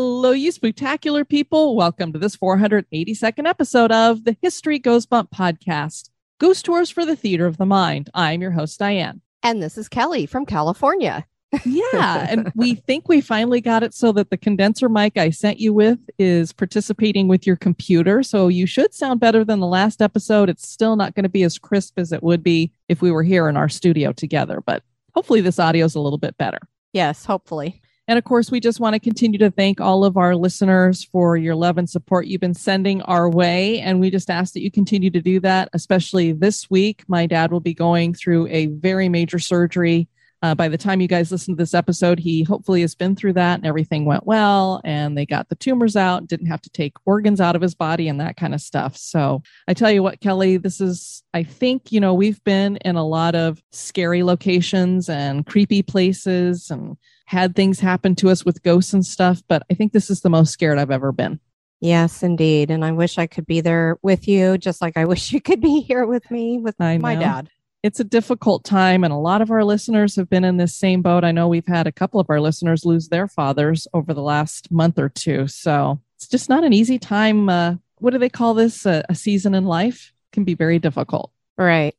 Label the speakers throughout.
Speaker 1: Hello, you spectacular people. Welcome to this 482nd episode of the History Goes Bump podcast, Ghost Tours for the Theater of the Mind. I'm your host, Diane.
Speaker 2: And this is Kelly from California.
Speaker 1: Yeah. and we think we finally got it so that the condenser mic I sent you with is participating with your computer. So you should sound better than the last episode. It's still not going to be as crisp as it would be if we were here in our studio together, but hopefully this audio is a little bit better.
Speaker 2: Yes, hopefully.
Speaker 1: And of course, we just want to continue to thank all of our listeners for your love and support you've been sending our way. And we just ask that you continue to do that, especially this week. My dad will be going through a very major surgery. Uh, by the time you guys listen to this episode, he hopefully has been through that and everything went well. And they got the tumors out, didn't have to take organs out of his body and that kind of stuff. So I tell you what, Kelly, this is, I think, you know, we've been in a lot of scary locations and creepy places and had things happen to us with ghosts and stuff, but I think this is the most scared I've ever been.
Speaker 2: Yes, indeed. And I wish I could be there with you, just like I wish you could be here with me with my dad.
Speaker 1: It's a difficult time, and a lot of our listeners have been in this same boat. I know we've had a couple of our listeners lose their fathers over the last month or two. So it's just not an easy time. Uh, what do they call this? A, a season in life can be very difficult.
Speaker 2: Right.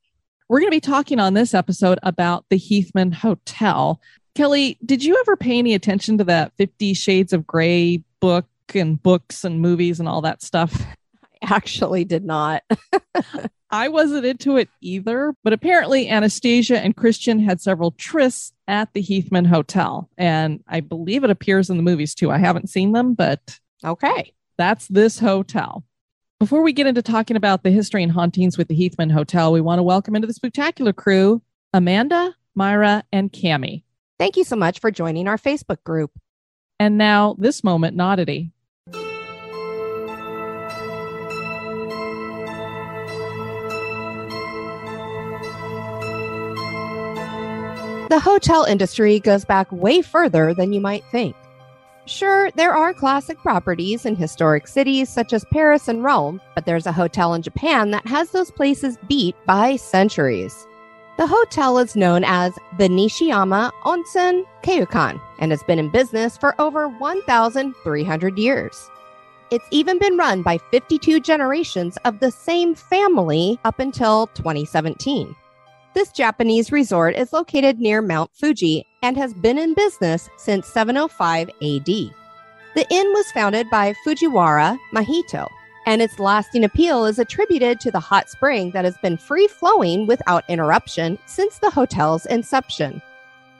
Speaker 1: We're going to be talking on this episode about the Heathman Hotel. Kelly, did you ever pay any attention to that 50 Shades of Grey book and books and movies and all that stuff?
Speaker 2: I actually did not.
Speaker 1: I wasn't into it either, but apparently Anastasia and Christian had several trysts at the Heathman Hotel. And I believe it appears in the movies too. I haven't seen them, but
Speaker 2: okay.
Speaker 1: that's this hotel. Before we get into talking about the history and hauntings with the Heathman Hotel, we want to welcome into the spectacular crew Amanda, Myra, and Cami.
Speaker 2: Thank you so much for joining our Facebook group.
Speaker 1: And now this moment, oddity.
Speaker 2: The hotel industry goes back way further than you might think. Sure, there are classic properties in historic cities such as Paris and Rome, but there's a hotel in Japan that has those places beat by centuries. The hotel is known as the Nishiyama Onsen Keiukan and has been in business for over 1,300 years. It's even been run by 52 generations of the same family up until 2017. This Japanese resort is located near Mount Fuji and has been in business since 705 AD. The inn was founded by Fujiwara Mahito, and its lasting appeal is attributed to the hot spring that has been free flowing without interruption since the hotel's inception.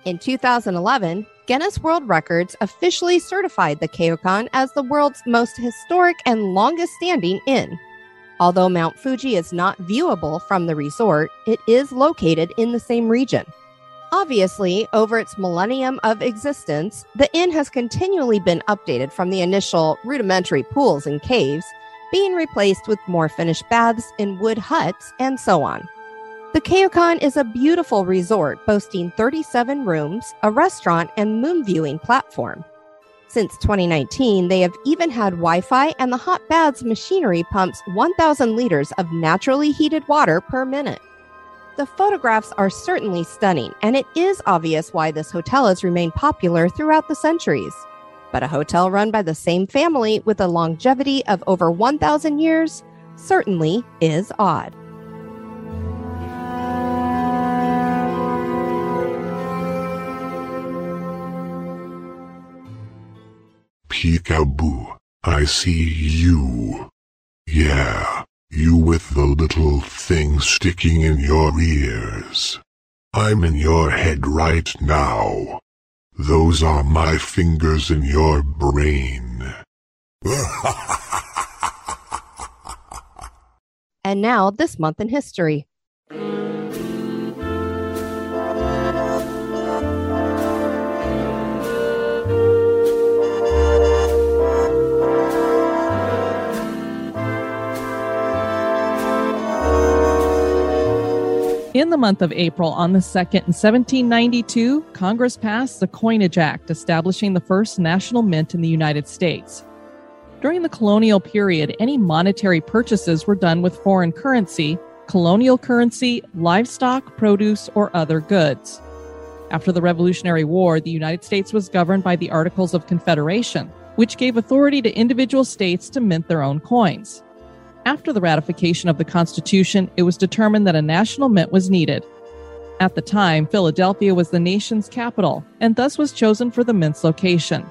Speaker 2: In 2011, Guinness World Records officially certified the Keiukan as the world's most historic and longest standing inn. Although Mount Fuji is not viewable from the resort, it is located in the same region. Obviously, over its millennium of existence, the inn has continually been updated from the initial rudimentary pools and caves, being replaced with more finished baths in wood huts, and so on. The Keiukan is a beautiful resort boasting 37 rooms, a restaurant, and moon viewing platform. Since 2019, they have even had Wi Fi, and the hot baths machinery pumps 1,000 liters of naturally heated water per minute. The photographs are certainly stunning, and it is obvious why this hotel has remained popular throughout the centuries. But a hotel run by the same family with a longevity of over 1,000 years certainly is odd.
Speaker 3: Peekaboo, I see you. Yeah, you with the little thing sticking in your ears. I'm in your head right now. Those are my fingers in your brain.
Speaker 2: And now, this month in history.
Speaker 1: In the month of April, on the 2nd, in 1792, Congress passed the Coinage Act, establishing the first national mint in the United States. During the colonial period, any monetary purchases were done with foreign currency, colonial currency, livestock, produce, or other goods. After the Revolutionary War, the United States was governed by the Articles of Confederation, which gave authority to individual states to mint their own coins. After the ratification of the Constitution, it was determined that a national mint was needed. At the time, Philadelphia was the nation's capital and thus was chosen for the mint's location.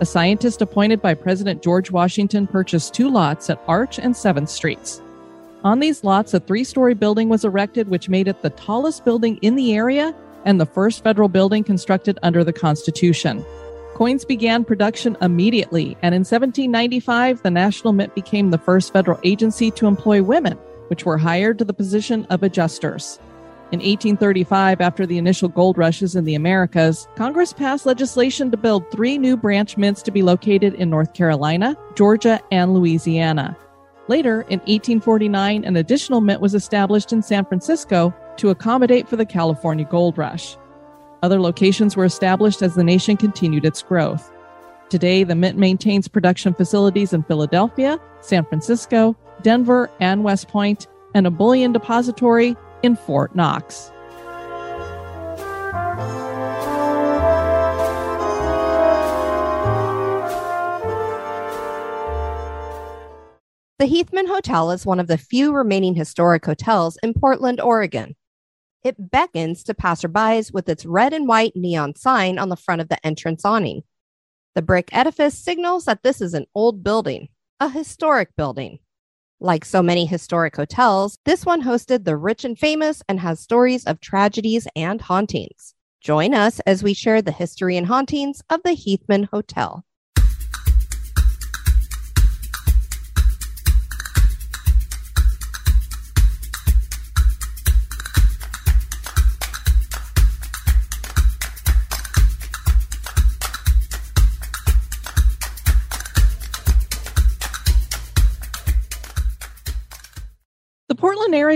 Speaker 1: A scientist appointed by President George Washington purchased two lots at Arch and 7th Streets. On these lots, a three story building was erected, which made it the tallest building in the area and the first federal building constructed under the Constitution. Coins began production immediately, and in 1795, the National Mint became the first federal agency to employ women, which were hired to the position of adjusters. In 1835, after the initial gold rushes in the Americas, Congress passed legislation to build three new branch mints to be located in North Carolina, Georgia, and Louisiana. Later, in 1849, an additional mint was established in San Francisco to accommodate for the California gold rush. Other locations were established as the nation continued its growth. Today, the Mint maintains production facilities in Philadelphia, San Francisco, Denver, and West Point, and a bullion depository in Fort Knox.
Speaker 2: The Heathman Hotel is one of the few remaining historic hotels in Portland, Oregon. It beckons to passerbys with its red and white neon sign on the front of the entrance awning. The brick edifice signals that this is an old building, a historic building. Like so many historic hotels, this one hosted the rich and famous and has stories of tragedies and hauntings. Join us as we share the history and hauntings of the Heathman Hotel.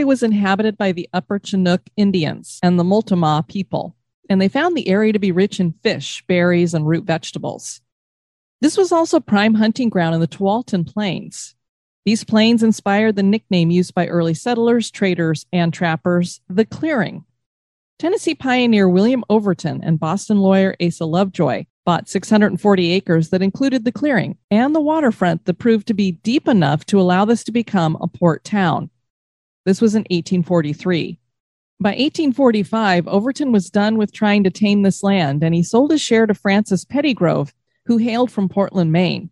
Speaker 1: Was inhabited by the Upper Chinook Indians and the Multnomah people, and they found the area to be rich in fish, berries, and root vegetables. This was also prime hunting ground in the Tualatin Plains. These plains inspired the nickname used by early settlers, traders, and trappers, the clearing. Tennessee pioneer William Overton and Boston lawyer Asa Lovejoy bought 640 acres that included the clearing and the waterfront that proved to be deep enough to allow this to become a port town. This was in 1843. By 1845, Overton was done with trying to tame this land and he sold his share to Francis Pettigrove, who hailed from Portland, Maine.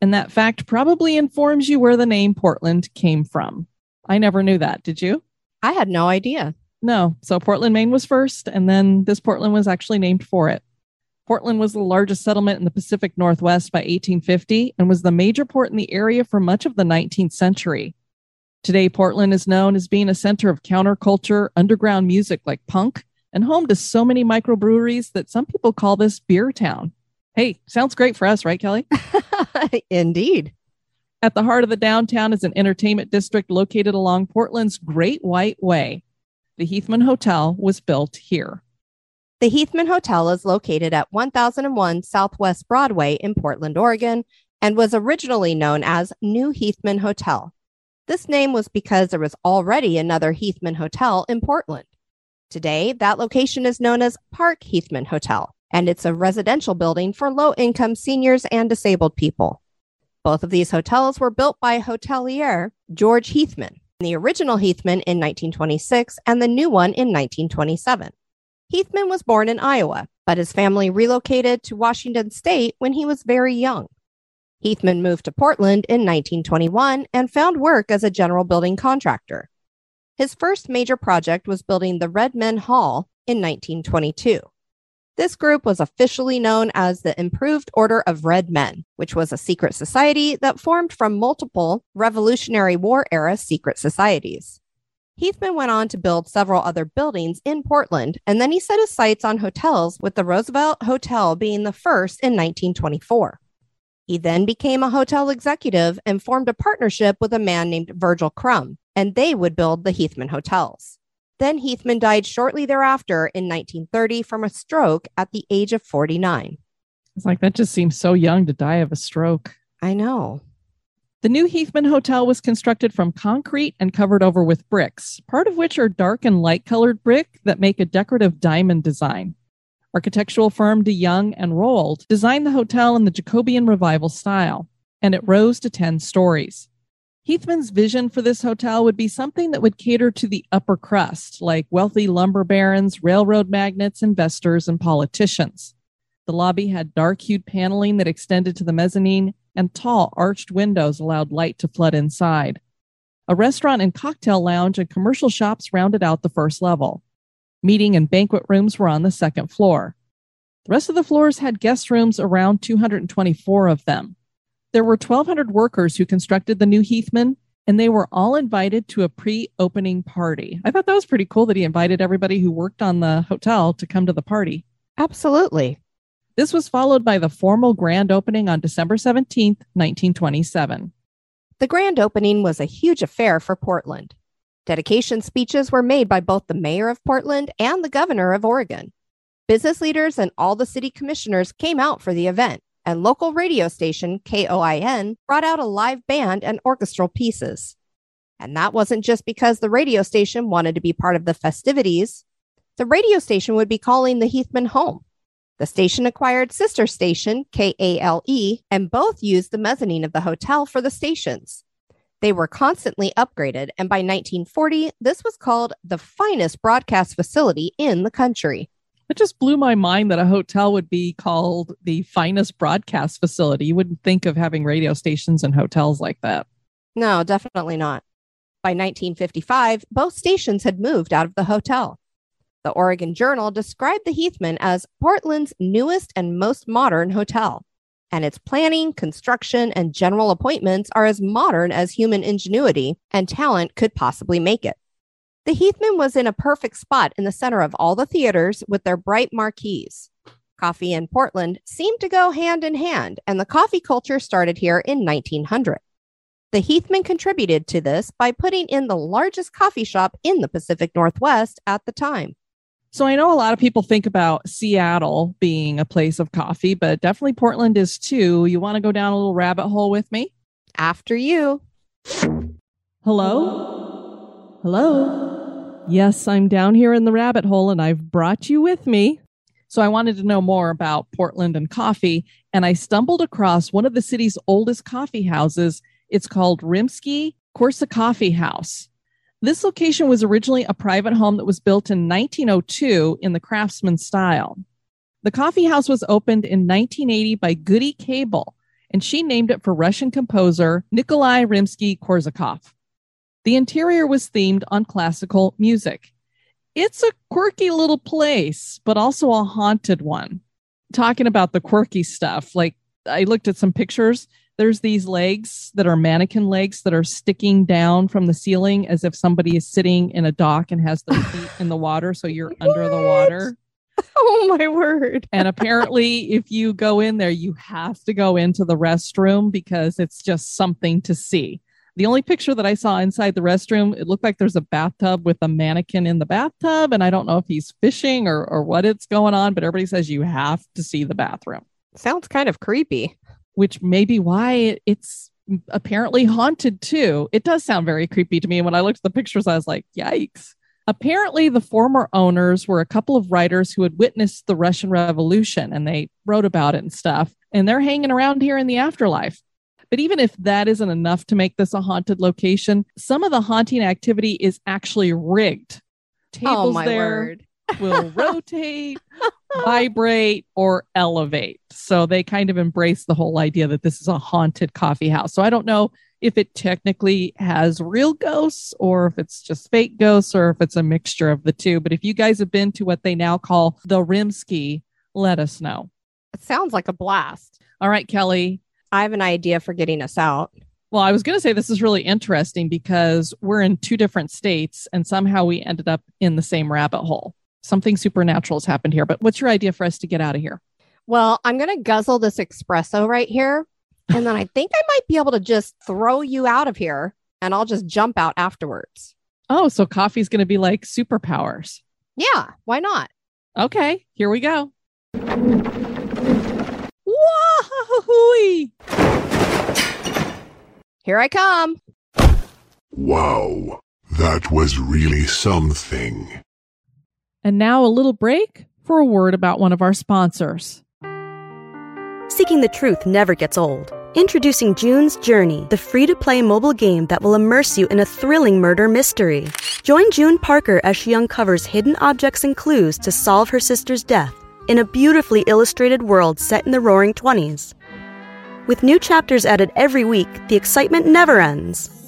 Speaker 1: And that fact probably informs you where the name Portland came from. I never knew that, did you?
Speaker 2: I had no idea.
Speaker 1: No. So Portland, Maine was first, and then this Portland was actually named for it. Portland was the largest settlement in the Pacific Northwest by 1850 and was the major port in the area for much of the 19th century. Today, Portland is known as being a center of counterculture, underground music like punk, and home to so many microbreweries that some people call this beer town. Hey, sounds great for us, right, Kelly?
Speaker 2: Indeed.
Speaker 1: At the heart of the downtown is an entertainment district located along Portland's Great White Way. The Heathman Hotel was built here.
Speaker 2: The Heathman Hotel is located at 1001 Southwest Broadway in Portland, Oregon, and was originally known as New Heathman Hotel. This name was because there was already another Heathman Hotel in Portland. Today, that location is known as Park Heathman Hotel, and it's a residential building for low income seniors and disabled people. Both of these hotels were built by hotelier George Heathman, the original Heathman in 1926 and the new one in 1927. Heathman was born in Iowa, but his family relocated to Washington state when he was very young. Heathman moved to Portland in 1921 and found work as a general building contractor. His first major project was building the Red Men Hall in 1922. This group was officially known as the Improved Order of Red Men, which was a secret society that formed from multiple Revolutionary War era secret societies. Heathman went on to build several other buildings in Portland, and then he set his sights on hotels, with the Roosevelt Hotel being the first in 1924. He then became a hotel executive and formed a partnership with a man named Virgil Crum, and they would build the Heathman hotels. Then Heathman died shortly thereafter in 1930 from a stroke at the age of 49.
Speaker 1: It's like that just seems so young to die of a stroke.
Speaker 2: I know.
Speaker 1: The new Heathman Hotel was constructed from concrete and covered over with bricks, part of which are dark and light colored brick that make a decorative diamond design. Architectural firm DeYoung and Roald designed the hotel in the Jacobean Revival style, and it rose to 10 stories. Heathman's vision for this hotel would be something that would cater to the upper crust, like wealthy lumber barons, railroad magnates, investors, and politicians. The lobby had dark hued paneling that extended to the mezzanine, and tall arched windows allowed light to flood inside. A restaurant and cocktail lounge and commercial shops rounded out the first level. Meeting and banquet rooms were on the second floor. The rest of the floors had guest rooms, around 224 of them. There were 1,200 workers who constructed the new Heathman, and they were all invited to a pre opening party. I thought that was pretty cool that he invited everybody who worked on the hotel to come to the party.
Speaker 2: Absolutely.
Speaker 1: This was followed by the formal grand opening on December 17th, 1927.
Speaker 2: The grand opening was a huge affair for Portland. Dedication speeches were made by both the mayor of Portland and the governor of Oregon. Business leaders and all the city commissioners came out for the event and local radio station KOIN brought out a live band and orchestral pieces. And that wasn't just because the radio station wanted to be part of the festivities. The radio station would be calling the Heathman home. The station acquired sister station KALE, and both used the mezzanine of the hotel for the stations. They were constantly upgraded, and by 1940, this was called the finest broadcast facility in the country.
Speaker 1: It just blew my mind that a hotel would be called the finest broadcast facility. You wouldn't think of having radio stations and hotels like that.
Speaker 2: No, definitely not. By 1955, both stations had moved out of the hotel. The Oregon Journal described the Heathman as Portland's newest and most modern hotel, and its planning, construction, and general appointments are as modern as human ingenuity and talent could possibly make it. The Heathman was in a perfect spot in the center of all the theaters with their bright marquees. Coffee and Portland seemed to go hand in hand, and the coffee culture started here in 1900. The Heathman contributed to this by putting in the largest coffee shop in the Pacific Northwest at the time.
Speaker 1: So I know a lot of people think about Seattle being a place of coffee, but definitely Portland is too. You want to go down a little rabbit hole with me?
Speaker 2: After you.
Speaker 1: Hello? Hello? Yes, I'm down here in the rabbit hole and I've brought you with me. So I wanted to know more about Portland and coffee, and I stumbled across one of the city's oldest coffee houses. It's called Rimsky Corsa Coffee House. This location was originally a private home that was built in 1902 in the craftsman style. The coffee house was opened in 1980 by Goody Cable, and she named it for Russian composer Nikolai Rimsky Korsakov. The interior was themed on classical music. It's a quirky little place, but also a haunted one. Talking about the quirky stuff, like I looked at some pictures. There's these legs that are mannequin legs that are sticking down from the ceiling as if somebody is sitting in a dock and has their feet in the water. So you're under the water.
Speaker 2: Oh my word.
Speaker 1: And apparently, if you go in there, you have to go into the restroom because it's just something to see. The only picture that I saw inside the restroom, it looked like there's a bathtub with a mannequin in the bathtub. And I don't know if he's fishing or, or what it's going on, but everybody says you have to see the bathroom,
Speaker 2: Sounds kind of creepy.
Speaker 1: Which may be why it's apparently haunted too. It does sound very creepy to me. And when I looked at the pictures, I was like, yikes. Apparently, the former owners were a couple of writers who had witnessed the Russian Revolution and they wrote about it and stuff. And they're hanging around here in the afterlife. But even if that isn't enough to make this a haunted location, some of the haunting activity is actually rigged. Oh, Tables
Speaker 2: oh
Speaker 1: there
Speaker 2: word.
Speaker 1: will rotate. vibrate, or elevate. So they kind of embrace the whole idea that this is a haunted coffee house. So I don't know if it technically has real ghosts or if it's just fake ghosts or if it's a mixture of the two. But if you guys have been to what they now call the Rimsky, let us know.
Speaker 2: It sounds like a blast.
Speaker 1: All right, Kelly.
Speaker 2: I have an idea for getting us out.
Speaker 1: Well, I was going to say this is really interesting because we're in two different states and somehow we ended up in the same rabbit hole. Something supernatural has happened here. But what's your idea for us to get out of here?
Speaker 2: Well, I'm going to guzzle this espresso right here. And then I think I might be able to just throw you out of here and I'll just jump out afterwards.
Speaker 1: Oh, so coffee's going to be like superpowers.
Speaker 2: Yeah, why not?
Speaker 1: Okay, here we go. Wahoo!
Speaker 2: Here I come.
Speaker 3: Wow, that was really something.
Speaker 1: And now a little break for a word about one of our sponsors.
Speaker 4: Seeking the truth never gets old. Introducing June's Journey, the free to play mobile game that will immerse you in a thrilling murder mystery. Join June Parker as she uncovers hidden objects and clues to solve her sister's death in a beautifully illustrated world set in the roaring 20s. With new chapters added every week, the excitement never ends.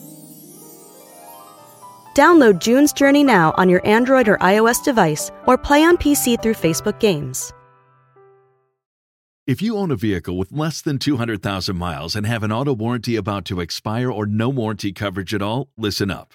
Speaker 4: Download June's Journey now on your Android or iOS device or play on PC through Facebook Games.
Speaker 5: If you own a vehicle with less than 200,000 miles and have an auto warranty about to expire or no warranty coverage at all, listen up.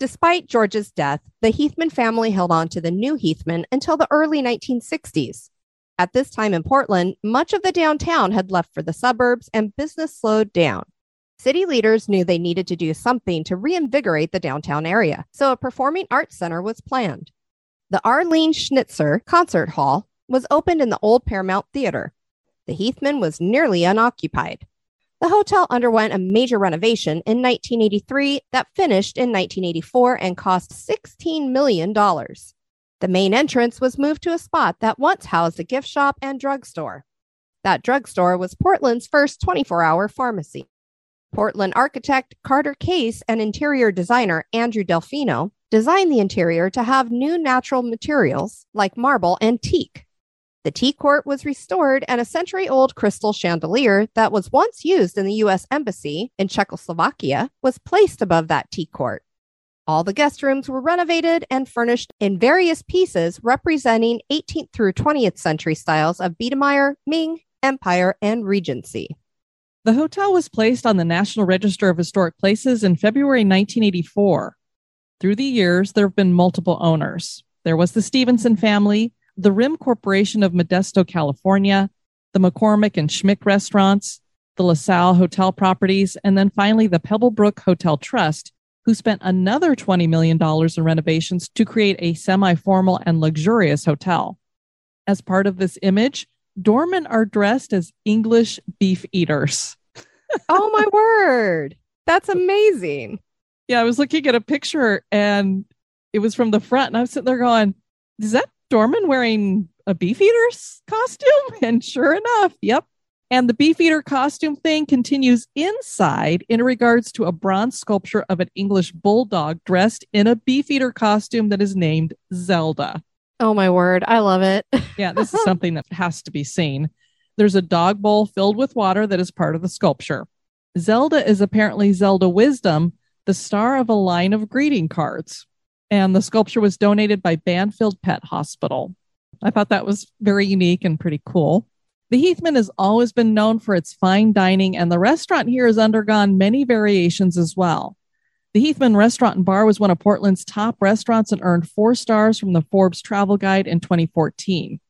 Speaker 2: Despite George's death, the Heathman family held on to the new Heathman until the early 1960s. At this time in Portland, much of the downtown had left for the suburbs and business slowed down. City leaders knew they needed to do something to reinvigorate the downtown area, so a performing arts center was planned. The Arlene Schnitzer Concert Hall was opened in the old Paramount Theater. The Heathman was nearly unoccupied. The hotel underwent a major renovation in 1983 that finished in 1984 and cost $16 million. The main entrance was moved to a spot that once housed a gift shop and drugstore. That drugstore was Portland's first 24 hour pharmacy. Portland architect Carter Case and interior designer Andrew Delfino designed the interior to have new natural materials like marble and teak. The tea court was restored, and a century old crystal chandelier that was once used in the U.S. Embassy in Czechoslovakia was placed above that tea court. All the guest rooms were renovated and furnished in various pieces representing 18th through 20th century styles of Biedermeier, Ming, Empire, and Regency.
Speaker 1: The hotel was placed on the National Register of Historic Places in February 1984. Through the years, there have been multiple owners. There was the Stevenson family, the Rim Corporation of Modesto, California, the McCormick and Schmick restaurants, the LaSalle Hotel properties, and then finally the Pebblebrook Hotel Trust, who spent another $20 million in renovations to create a semi formal and luxurious hotel. As part of this image, doormen are dressed as English beef eaters.
Speaker 2: oh my word. That's amazing.
Speaker 1: Yeah, I was looking at a picture and it was from the front, and I was sitting there going, Is that doorman wearing a beefeater's costume? And sure enough, yep. And the beefeater costume thing continues inside in regards to a bronze sculpture of an English bulldog dressed in a beefeater costume that is named Zelda.
Speaker 2: Oh my word, I love it.
Speaker 1: yeah, this is something that has to be seen. There's a dog bowl filled with water that is part of the sculpture. Zelda is apparently Zelda Wisdom, the star of a line of greeting cards and the sculpture was donated by Banfield Pet Hospital. I thought that was very unique and pretty cool. The Heathman has always been known for its fine dining, and the restaurant here has undergone many variations as well. The Heathman Restaurant and Bar was one of Portland's top restaurants and earned four stars from the Forbes Travel Guide in 2014.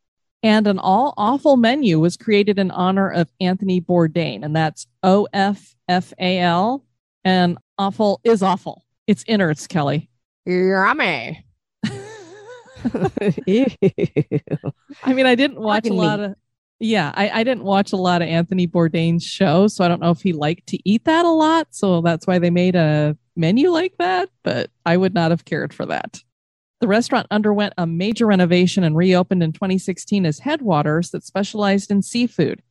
Speaker 1: And an all awful menu was created in honor of Anthony Bourdain, and that's O F F A L. And awful is awful. It's innards, Kelly.
Speaker 2: Yummy.
Speaker 1: I mean, I didn't watch a lot
Speaker 2: meat.
Speaker 1: of. Yeah, I, I didn't watch a lot of Anthony Bourdain's show, so I don't know if he liked to eat that a lot. So that's why they made a menu like that. But I would not have cared for that. The restaurant underwent a major renovation and reopened in 2016 as Headwaters that specialized in seafood.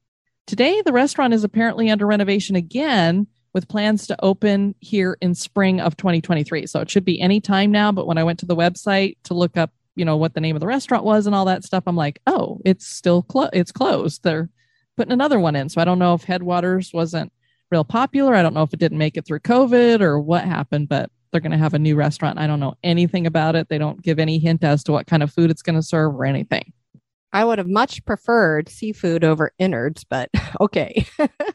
Speaker 1: Today, the restaurant is apparently under renovation again with plans to open here in spring of 2023. So it should be any time now. But when I went to the website to look up, you know, what the name of the restaurant was and all that stuff, I'm like, oh, it's still closed. it's closed. They're putting another one in. So I don't know if Headwaters wasn't real popular. I don't know if it didn't make it through COVID or what happened, but they're going to have a new restaurant. I don't know anything about it. They don't give any hint as to what kind of food it's going to serve or anything.
Speaker 2: I would have much preferred seafood over innards, but okay.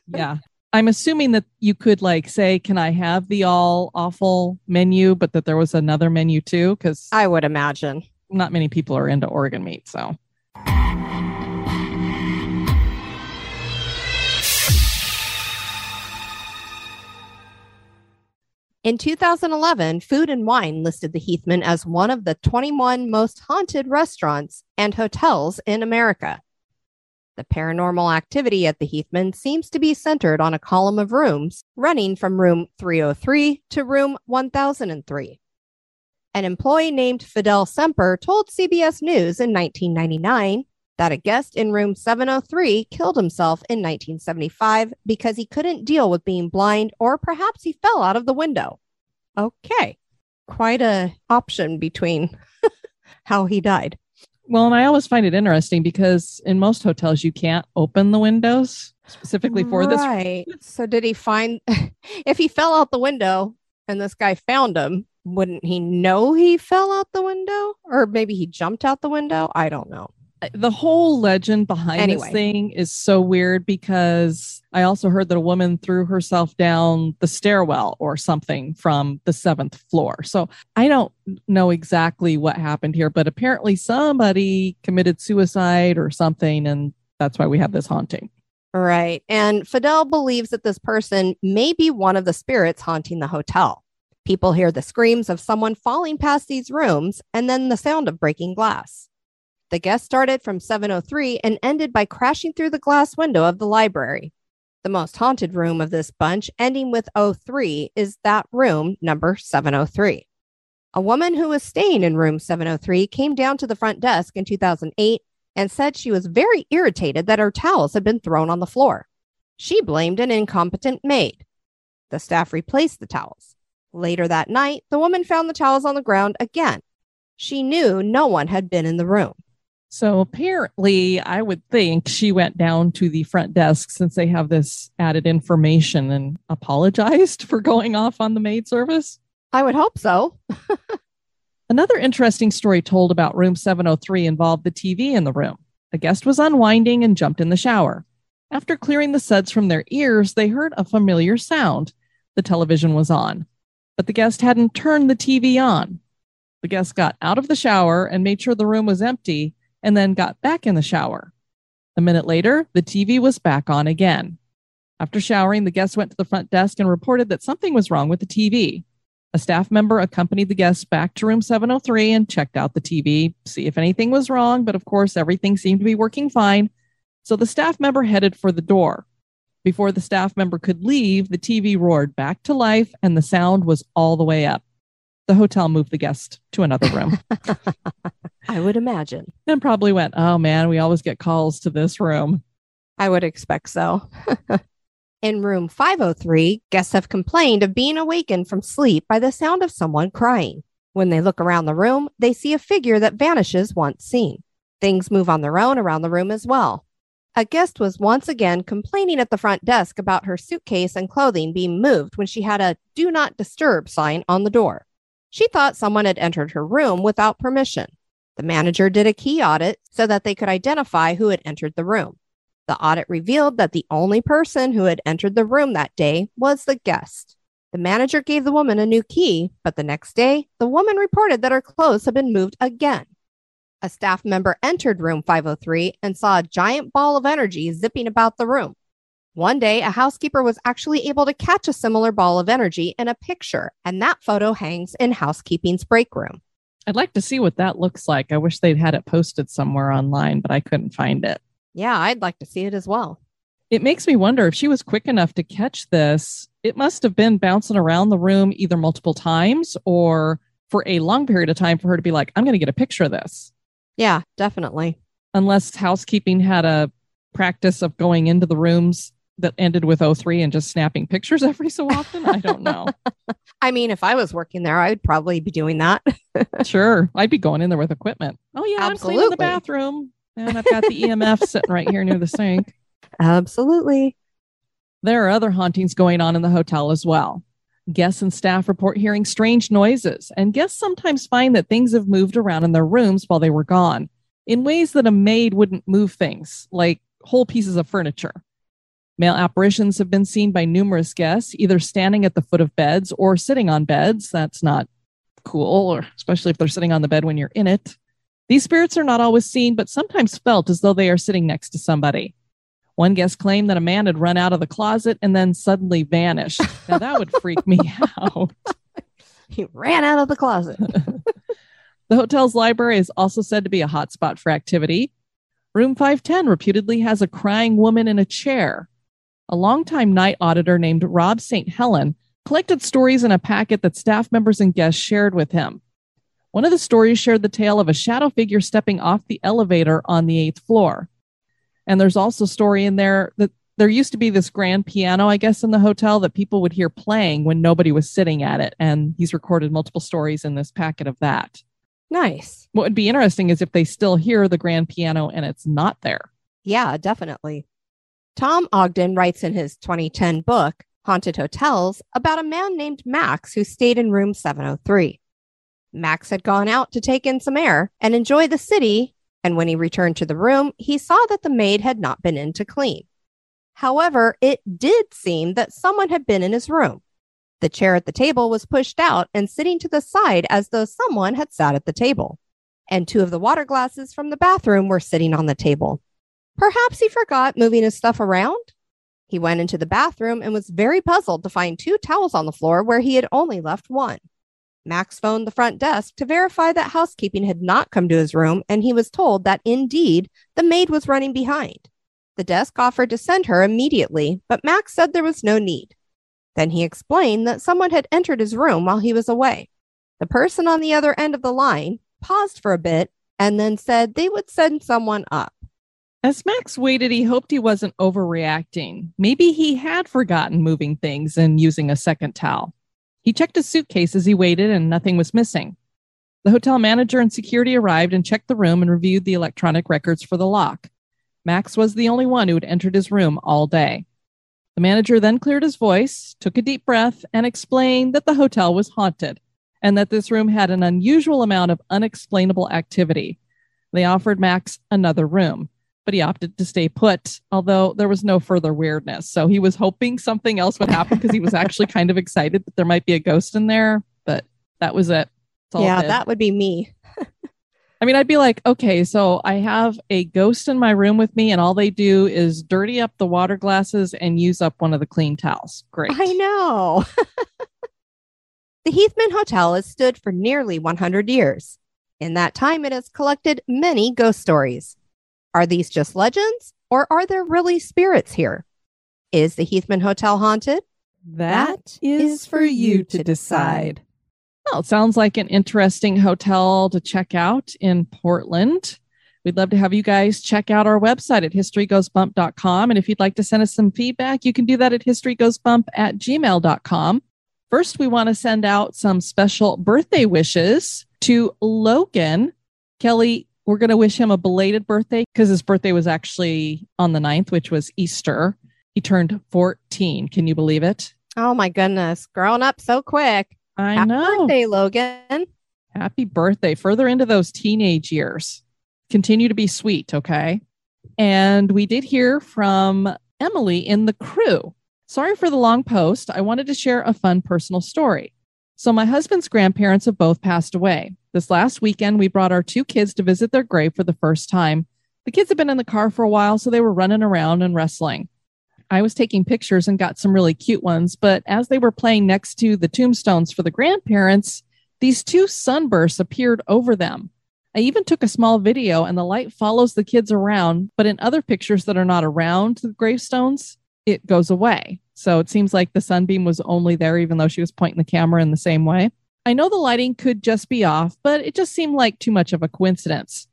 Speaker 1: yeah. I'm assuming that you could like say, can I have the all awful menu, but that there was another menu too? Because
Speaker 2: I would imagine.
Speaker 1: not many people are into organ meat. So
Speaker 2: In 2011, Food and Wine listed the Heathman as one of the 21 most haunted restaurants and hotels in America. The paranormal activity at the Heathman seems to be centered on a column of rooms running from room 303 to room 1003. An employee named Fidel Semper told CBS News in 1999 that a guest in room 703 killed himself in 1975 because he couldn't deal with being blind or perhaps he fell out of the window. Okay. Quite a option between how he died.
Speaker 1: Well, and I always find it interesting because in most hotels you can't open the windows specifically for this.
Speaker 2: Right. So did he find if he fell out the window and this guy found him, wouldn't he know he fell out the window? Or maybe he jumped out the window? I don't know.
Speaker 1: The whole legend behind
Speaker 2: Anyway.
Speaker 1: this thing is so weird because I also heard that a woman threw herself down the stairwell or something from the seventh floor. So I don't know exactly what happened here, but apparently somebody committed suicide or something, and that's why we have this haunting.
Speaker 2: Right. And Fidel believes that this person may be one of the spirits haunting the hotel. People hear the screams of someone falling past these rooms and then the sound of breaking glass. The guest started from 703 and ended by crashing through the glass window of the library. The most haunted room of this bunch, ending with 03, is that room number 703. A woman who was staying in room 703 came down to the front desk in 2008 and said she was very irritated that her towels had been thrown on the floor. She blamed an incompetent maid. The staff replaced the towels. Later that night, the woman found the towels on the ground again. She knew no one had been in the room.
Speaker 1: So apparently, I would think she went down to the front desk since they have this added information and apologized for going off on the maid service.
Speaker 2: I would hope so.
Speaker 1: Another interesting story told about room 703 involved the TV in the room. A guest was unwinding and jumped in the shower. After clearing the suds from their ears, they heard a familiar sound. The television was on, but the guest hadn't turned the TV on. The guest got out of the shower and made sure the room was empty and then got back in the shower. A minute later, the TV was back on again. After showering, the guest went to the front desk and reported that something was wrong with the TV. A staff member accompanied the guests back to room 703 and checked out the TV, see if anything was wrong, but of course, everything seemed to be working fine. So the staff member headed for the door. Before the staff member could leave, the TV roared back to life and the sound was all the way up. The hotel moved the guest to another room
Speaker 2: I would imagine.
Speaker 1: and probably went, Oh man, we always get calls to this room.
Speaker 2: I would expect so. In room 503, guests have complained of being awakened from sleep by the sound of someone crying. When they look around the room, they see a figure that vanishes once seen. Things move on their own around the room as well. A guest was once again complaining at the front desk about her suitcase and clothing being moved when she had a do not disturb sign on the door. She thought someone had entered her room without permission. The manager did a key audit so that they could identify who had entered the room. The audit revealed that the only person who had entered the room that day was the guest. The manager gave the woman a new key, but the next day, the woman reported that her clothes had been moved again. A staff member entered room 503 and saw a giant ball of energy zipping about the room. One day, a housekeeper was actually able to catch a similar ball of energy in a picture, and that photo hangs in housekeeping's break room.
Speaker 1: I'd like to see what that looks like. I wish they'd had it posted somewhere online, but I couldn't find it.
Speaker 2: Yeah, I'd like to see it as well.
Speaker 1: It makes me wonder if she was quick enough to catch this, it must have been bouncing around the room either multiple times or for a long period of time for her to be like, I'm going to get a picture of this.
Speaker 2: Yeah, definitely.
Speaker 1: Unless housekeeping had a practice of going into the rooms that ended with 03 and just snapping pictures every so often. I don't know.
Speaker 2: I mean, if I was working there, I'd probably be doing that.
Speaker 1: sure. I'd be going in there with equipment. Oh, yeah, I'm cleaning the bathroom. And I've got the EMF sitting right here near the sink.
Speaker 2: Absolutely.
Speaker 1: There are other hauntings going on in the hotel as well. Guests and staff report hearing strange noises, and guests sometimes find that things have moved around in their rooms while they were gone in ways that a maid wouldn't move things, like whole pieces of furniture. Male apparitions have been seen by numerous guests, either standing at the foot of beds or sitting on beds. That's not cool, or especially if they're sitting on the bed when you're in it. These spirits are not always seen, but sometimes felt as though they are sitting next to somebody. One guest claimed that a man had run out of the closet and then suddenly vanished. Now that would freak me out.
Speaker 2: He ran out of the closet.
Speaker 1: The hotel's library is also said to be a hotspot for activity. Room 510 reputedly has a crying woman in a chair. A longtime night auditor named Rob St. Helen collected stories in a packet that staff members and guests shared with him. One of the stories shared the tale of a shadow figure stepping off the elevator on the eighth floor. And there's also a story in there that there used to be this grand piano, I guess, in the hotel that people would hear playing when nobody was sitting at it. And he's recorded multiple stories in this packet of that.
Speaker 2: nice.
Speaker 1: What would be interesting is if they still hear the grand piano and it's not there.
Speaker 2: Yeah, definitely. Tom Ogden writes in his 2010 book, Haunted Hotels, about a man named Max who stayed in room 703. Max had gone out to take in some air and enjoy the city, and when he returned to the room, he saw that the maid had not been in to clean. However, it did seem that someone had been in his room. The chair at the table was pushed out and sitting to the side as though someone had sat at the table, and two of the water glasses from the bathroom were sitting on the table. Perhaps he forgot moving his stuff around? He went into the bathroom and was very puzzled to find two towels on the floor where he had only left one. Max phoned the front desk to verify that housekeeping had not come to his room, and he was told that indeed the maid was running behind. The desk offered to send her immediately, but Max said there was no need. Then he explained that someone had entered his room while he was away. The person on the other end of the line paused for a bit and then said they would send someone up.
Speaker 1: As Max waited, he hoped he wasn't overreacting. Maybe he had forgotten moving things and using a second towel. He checked his suitcase as he waited, and nothing was missing. The hotel manager and security arrived and checked the room and reviewed the electronic records for the lock. Max was the only one who had entered his room all day. The manager then cleared his voice, took a deep breath, and explained that the hotel was haunted and that this room had an unusual amount of unexplainable activity. They offered Max another room, but he opted to stay put, although there was no further weirdness. So he was hoping something else would happen because he was actually kind of excited that there might be a ghost in there, but that was it. It
Speaker 2: yeah,
Speaker 1: did.
Speaker 2: that would be me.
Speaker 1: I mean, I'd be like, okay, so I have a ghost in my room with me, and all they do is dirty up the water glasses and use up one of the clean towels. Great.
Speaker 2: I know. the Heathman Hotel has stood for nearly 100 years. In that time, it has collected many ghost stories. Are these just legends, or are there really spirits here? Is the Heathman Hotel haunted?
Speaker 1: That is for you to decide. Well, it oh. sounds like an interesting hotel to check out in Portland. We'd love to have you guys check out our website at historygoesbump.com. And if you'd like to send us some feedback, you can do that at historygoesbump at gmail.com. First, we want to send out some special birthday wishes to Logan. Kelly, we're going to wish him a belated birthday because his birthday was actually on the 9th, which was Easter. He turned 14. Can you believe it?
Speaker 2: Oh my goodness, growing up so quick.
Speaker 1: I
Speaker 2: Happy
Speaker 1: know.
Speaker 2: birthday, Logan.
Speaker 1: Happy birthday. Further into those teenage years. Continue to be sweet, okay? And we did hear from Emily in the crew. Sorry for the long post. I wanted to share a fun personal story. So, my husband's grandparents have both passed away. This last weekend, we brought our two kids to visit their grave for the first time. The kids had been in the car for a while, so they were running around and wrestling. I was taking pictures and got some really cute ones, but as they were playing next to the tombstones for the grandparents, These two sunbursts appeared over them. I even took a small video and the light follows the kids around, but in other pictures that are not around the gravestones, it goes away. So it seems like the sunbeam was only there, even though she was pointing the camera in the same way. I know the lighting could just be off, but it just seemed like too much of a coincidence.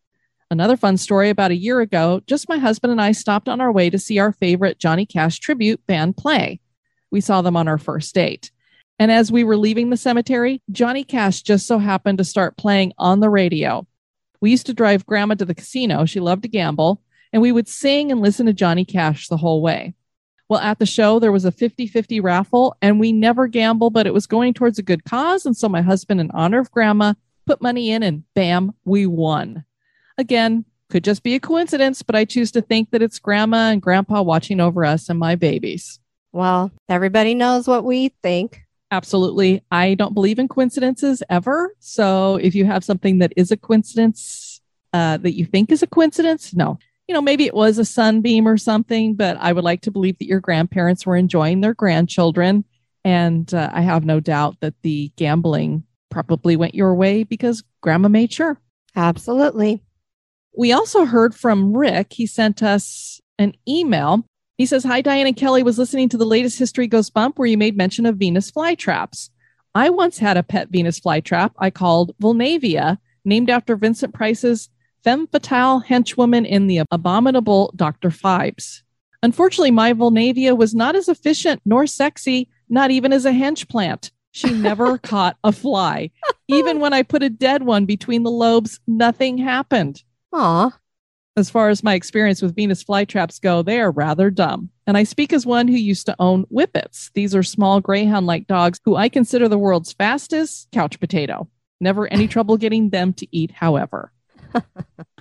Speaker 1: Another fun story about a year ago, just my husband and I stopped on our way to see our favorite Johnny Cash tribute band play. We saw them on our first date. And as we were leaving the cemetery, Johnny Cash just so happened to start playing on the radio. We used to drive grandma to the casino. She loved to gamble, and we would sing and listen to Johnny Cash the whole way. Well, at the show, there was a 50 50 raffle, and we never gamble, but it was going towards a good cause. And so my husband, in honor of grandma, put money in, and bam, we won. Again, could just be a coincidence, but I choose to think that it's grandma and grandpa watching over us and my babies.
Speaker 2: Well, everybody knows what we think.
Speaker 1: Absolutely. I don't believe in coincidences ever. So if you have something that is a coincidence uh, that you think is a coincidence, no. You know, maybe it was a sunbeam or something, but I would like to believe that your grandparents were enjoying their grandchildren. And uh, I have no doubt that the gambling probably went your way because grandma made sure.
Speaker 2: Absolutely.
Speaker 1: We also heard from Rick. He sent us an email he says, Hi, Diane and Kelly was listening to the latest History Goes Bump where you made mention of Venus flytraps. I once had a pet Venus flytrap I called Vulnavia, named after Vincent Price's femme fatale henchwoman in the abominable Dr. Phibes. Unfortunately, my Vulnavia was not as efficient nor sexy, not even as a hench plant. She never caught a fly. Even when I put a dead one between the lobes, nothing happened.
Speaker 2: Aw.
Speaker 1: As far as my experience with Venus flytraps go, they are rather dumb. And I speak as one who used to own whippets. These are small greyhound like dogs who I consider the world's fastest couch potato. Never any trouble getting them to eat, however.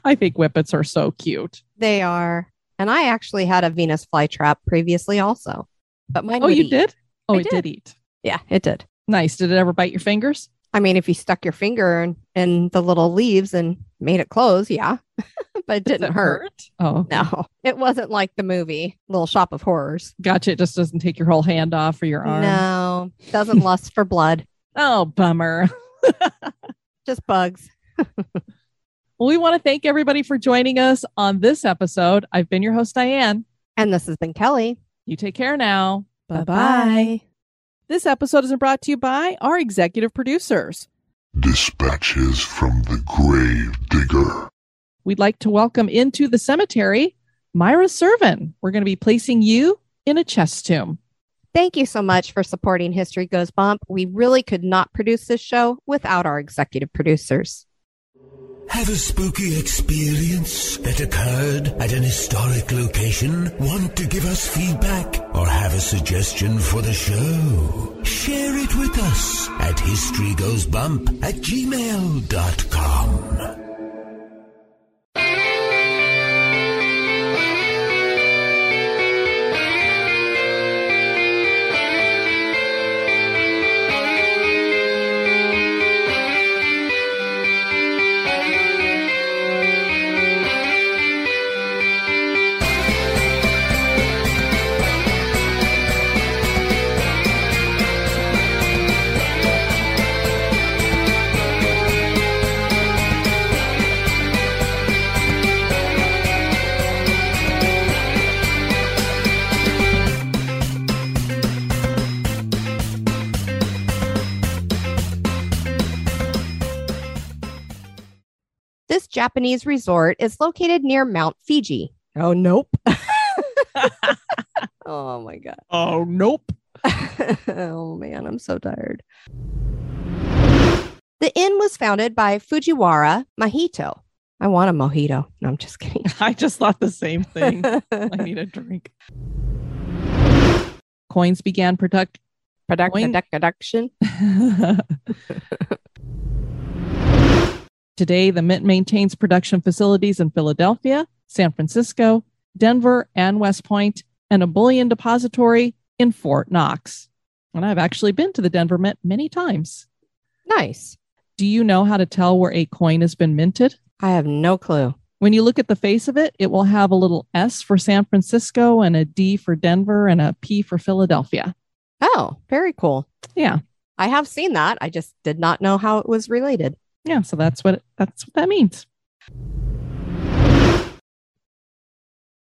Speaker 1: I think whippets are so cute.
Speaker 2: They are. And I actually had a Venus flytrap previously also. But mine
Speaker 1: Oh, you
Speaker 2: eat.
Speaker 1: did? Oh,
Speaker 2: I
Speaker 1: it
Speaker 2: did.
Speaker 1: did eat.
Speaker 2: Yeah, it did.
Speaker 1: Nice. Did it ever bite your fingers?
Speaker 2: I mean, if you stuck your finger in, in the little leaves and made it close, yeah. but it didn't
Speaker 1: it
Speaker 2: hurt.
Speaker 1: Oh,
Speaker 2: No, it wasn't like the movie Little Shop of Horrors.
Speaker 1: gotcha. It just doesn't take your whole hand off or your arm.
Speaker 2: No, doesn't lust for blood,
Speaker 1: Oh, bummer.
Speaker 2: just bugs.
Speaker 1: Well, we want to thank everybody for joining us on this episode. I've been your host, Diane.
Speaker 2: And this has been Kelly.
Speaker 1: You take care now.
Speaker 2: Bye-bye.
Speaker 1: This episode is brought to you by our executive producers.
Speaker 3: Dispatches from the grave digger.
Speaker 1: We'd like to welcome into the cemetery Myra Servin. We're going to be placing you in a chest tomb.
Speaker 2: Thank you so much for supporting History Goes Bump. We really could not produce this show without our executive producers.
Speaker 6: Have a spooky experience that occurred at an historic location? Want to give us feedback or have a suggestion for the show? Share it with us at historygoesbump at gmail.com.
Speaker 2: This Japanese resort is located near Mount Fiji. Oh, nope. oh, my God.
Speaker 1: Oh, nope.
Speaker 2: oh, man, I'm so tired. The inn was founded by Fujiwara Mahito. I want a mojito. No, I'm just kidding.
Speaker 1: I just thought the same thing. I need a drink. Coins began product.
Speaker 2: Product, production.
Speaker 1: Today, the Mint maintains production facilities in Philadelphia, San Francisco, Denver, and West Point, and a bullion depository in Fort Knox. And I've actually been to the Denver Mint many times.
Speaker 2: Nice.
Speaker 1: Do you know how to tell where a coin has been minted?
Speaker 2: I have no clue.
Speaker 1: When you look at the face of it, it will have a little S for San Francisco and a D for Denver and a P for Philadelphia.
Speaker 2: Oh, very cool.
Speaker 1: Yeah.
Speaker 2: I have seen that. I just did not know how it was related.
Speaker 1: Yeah, so that's what that's what that means.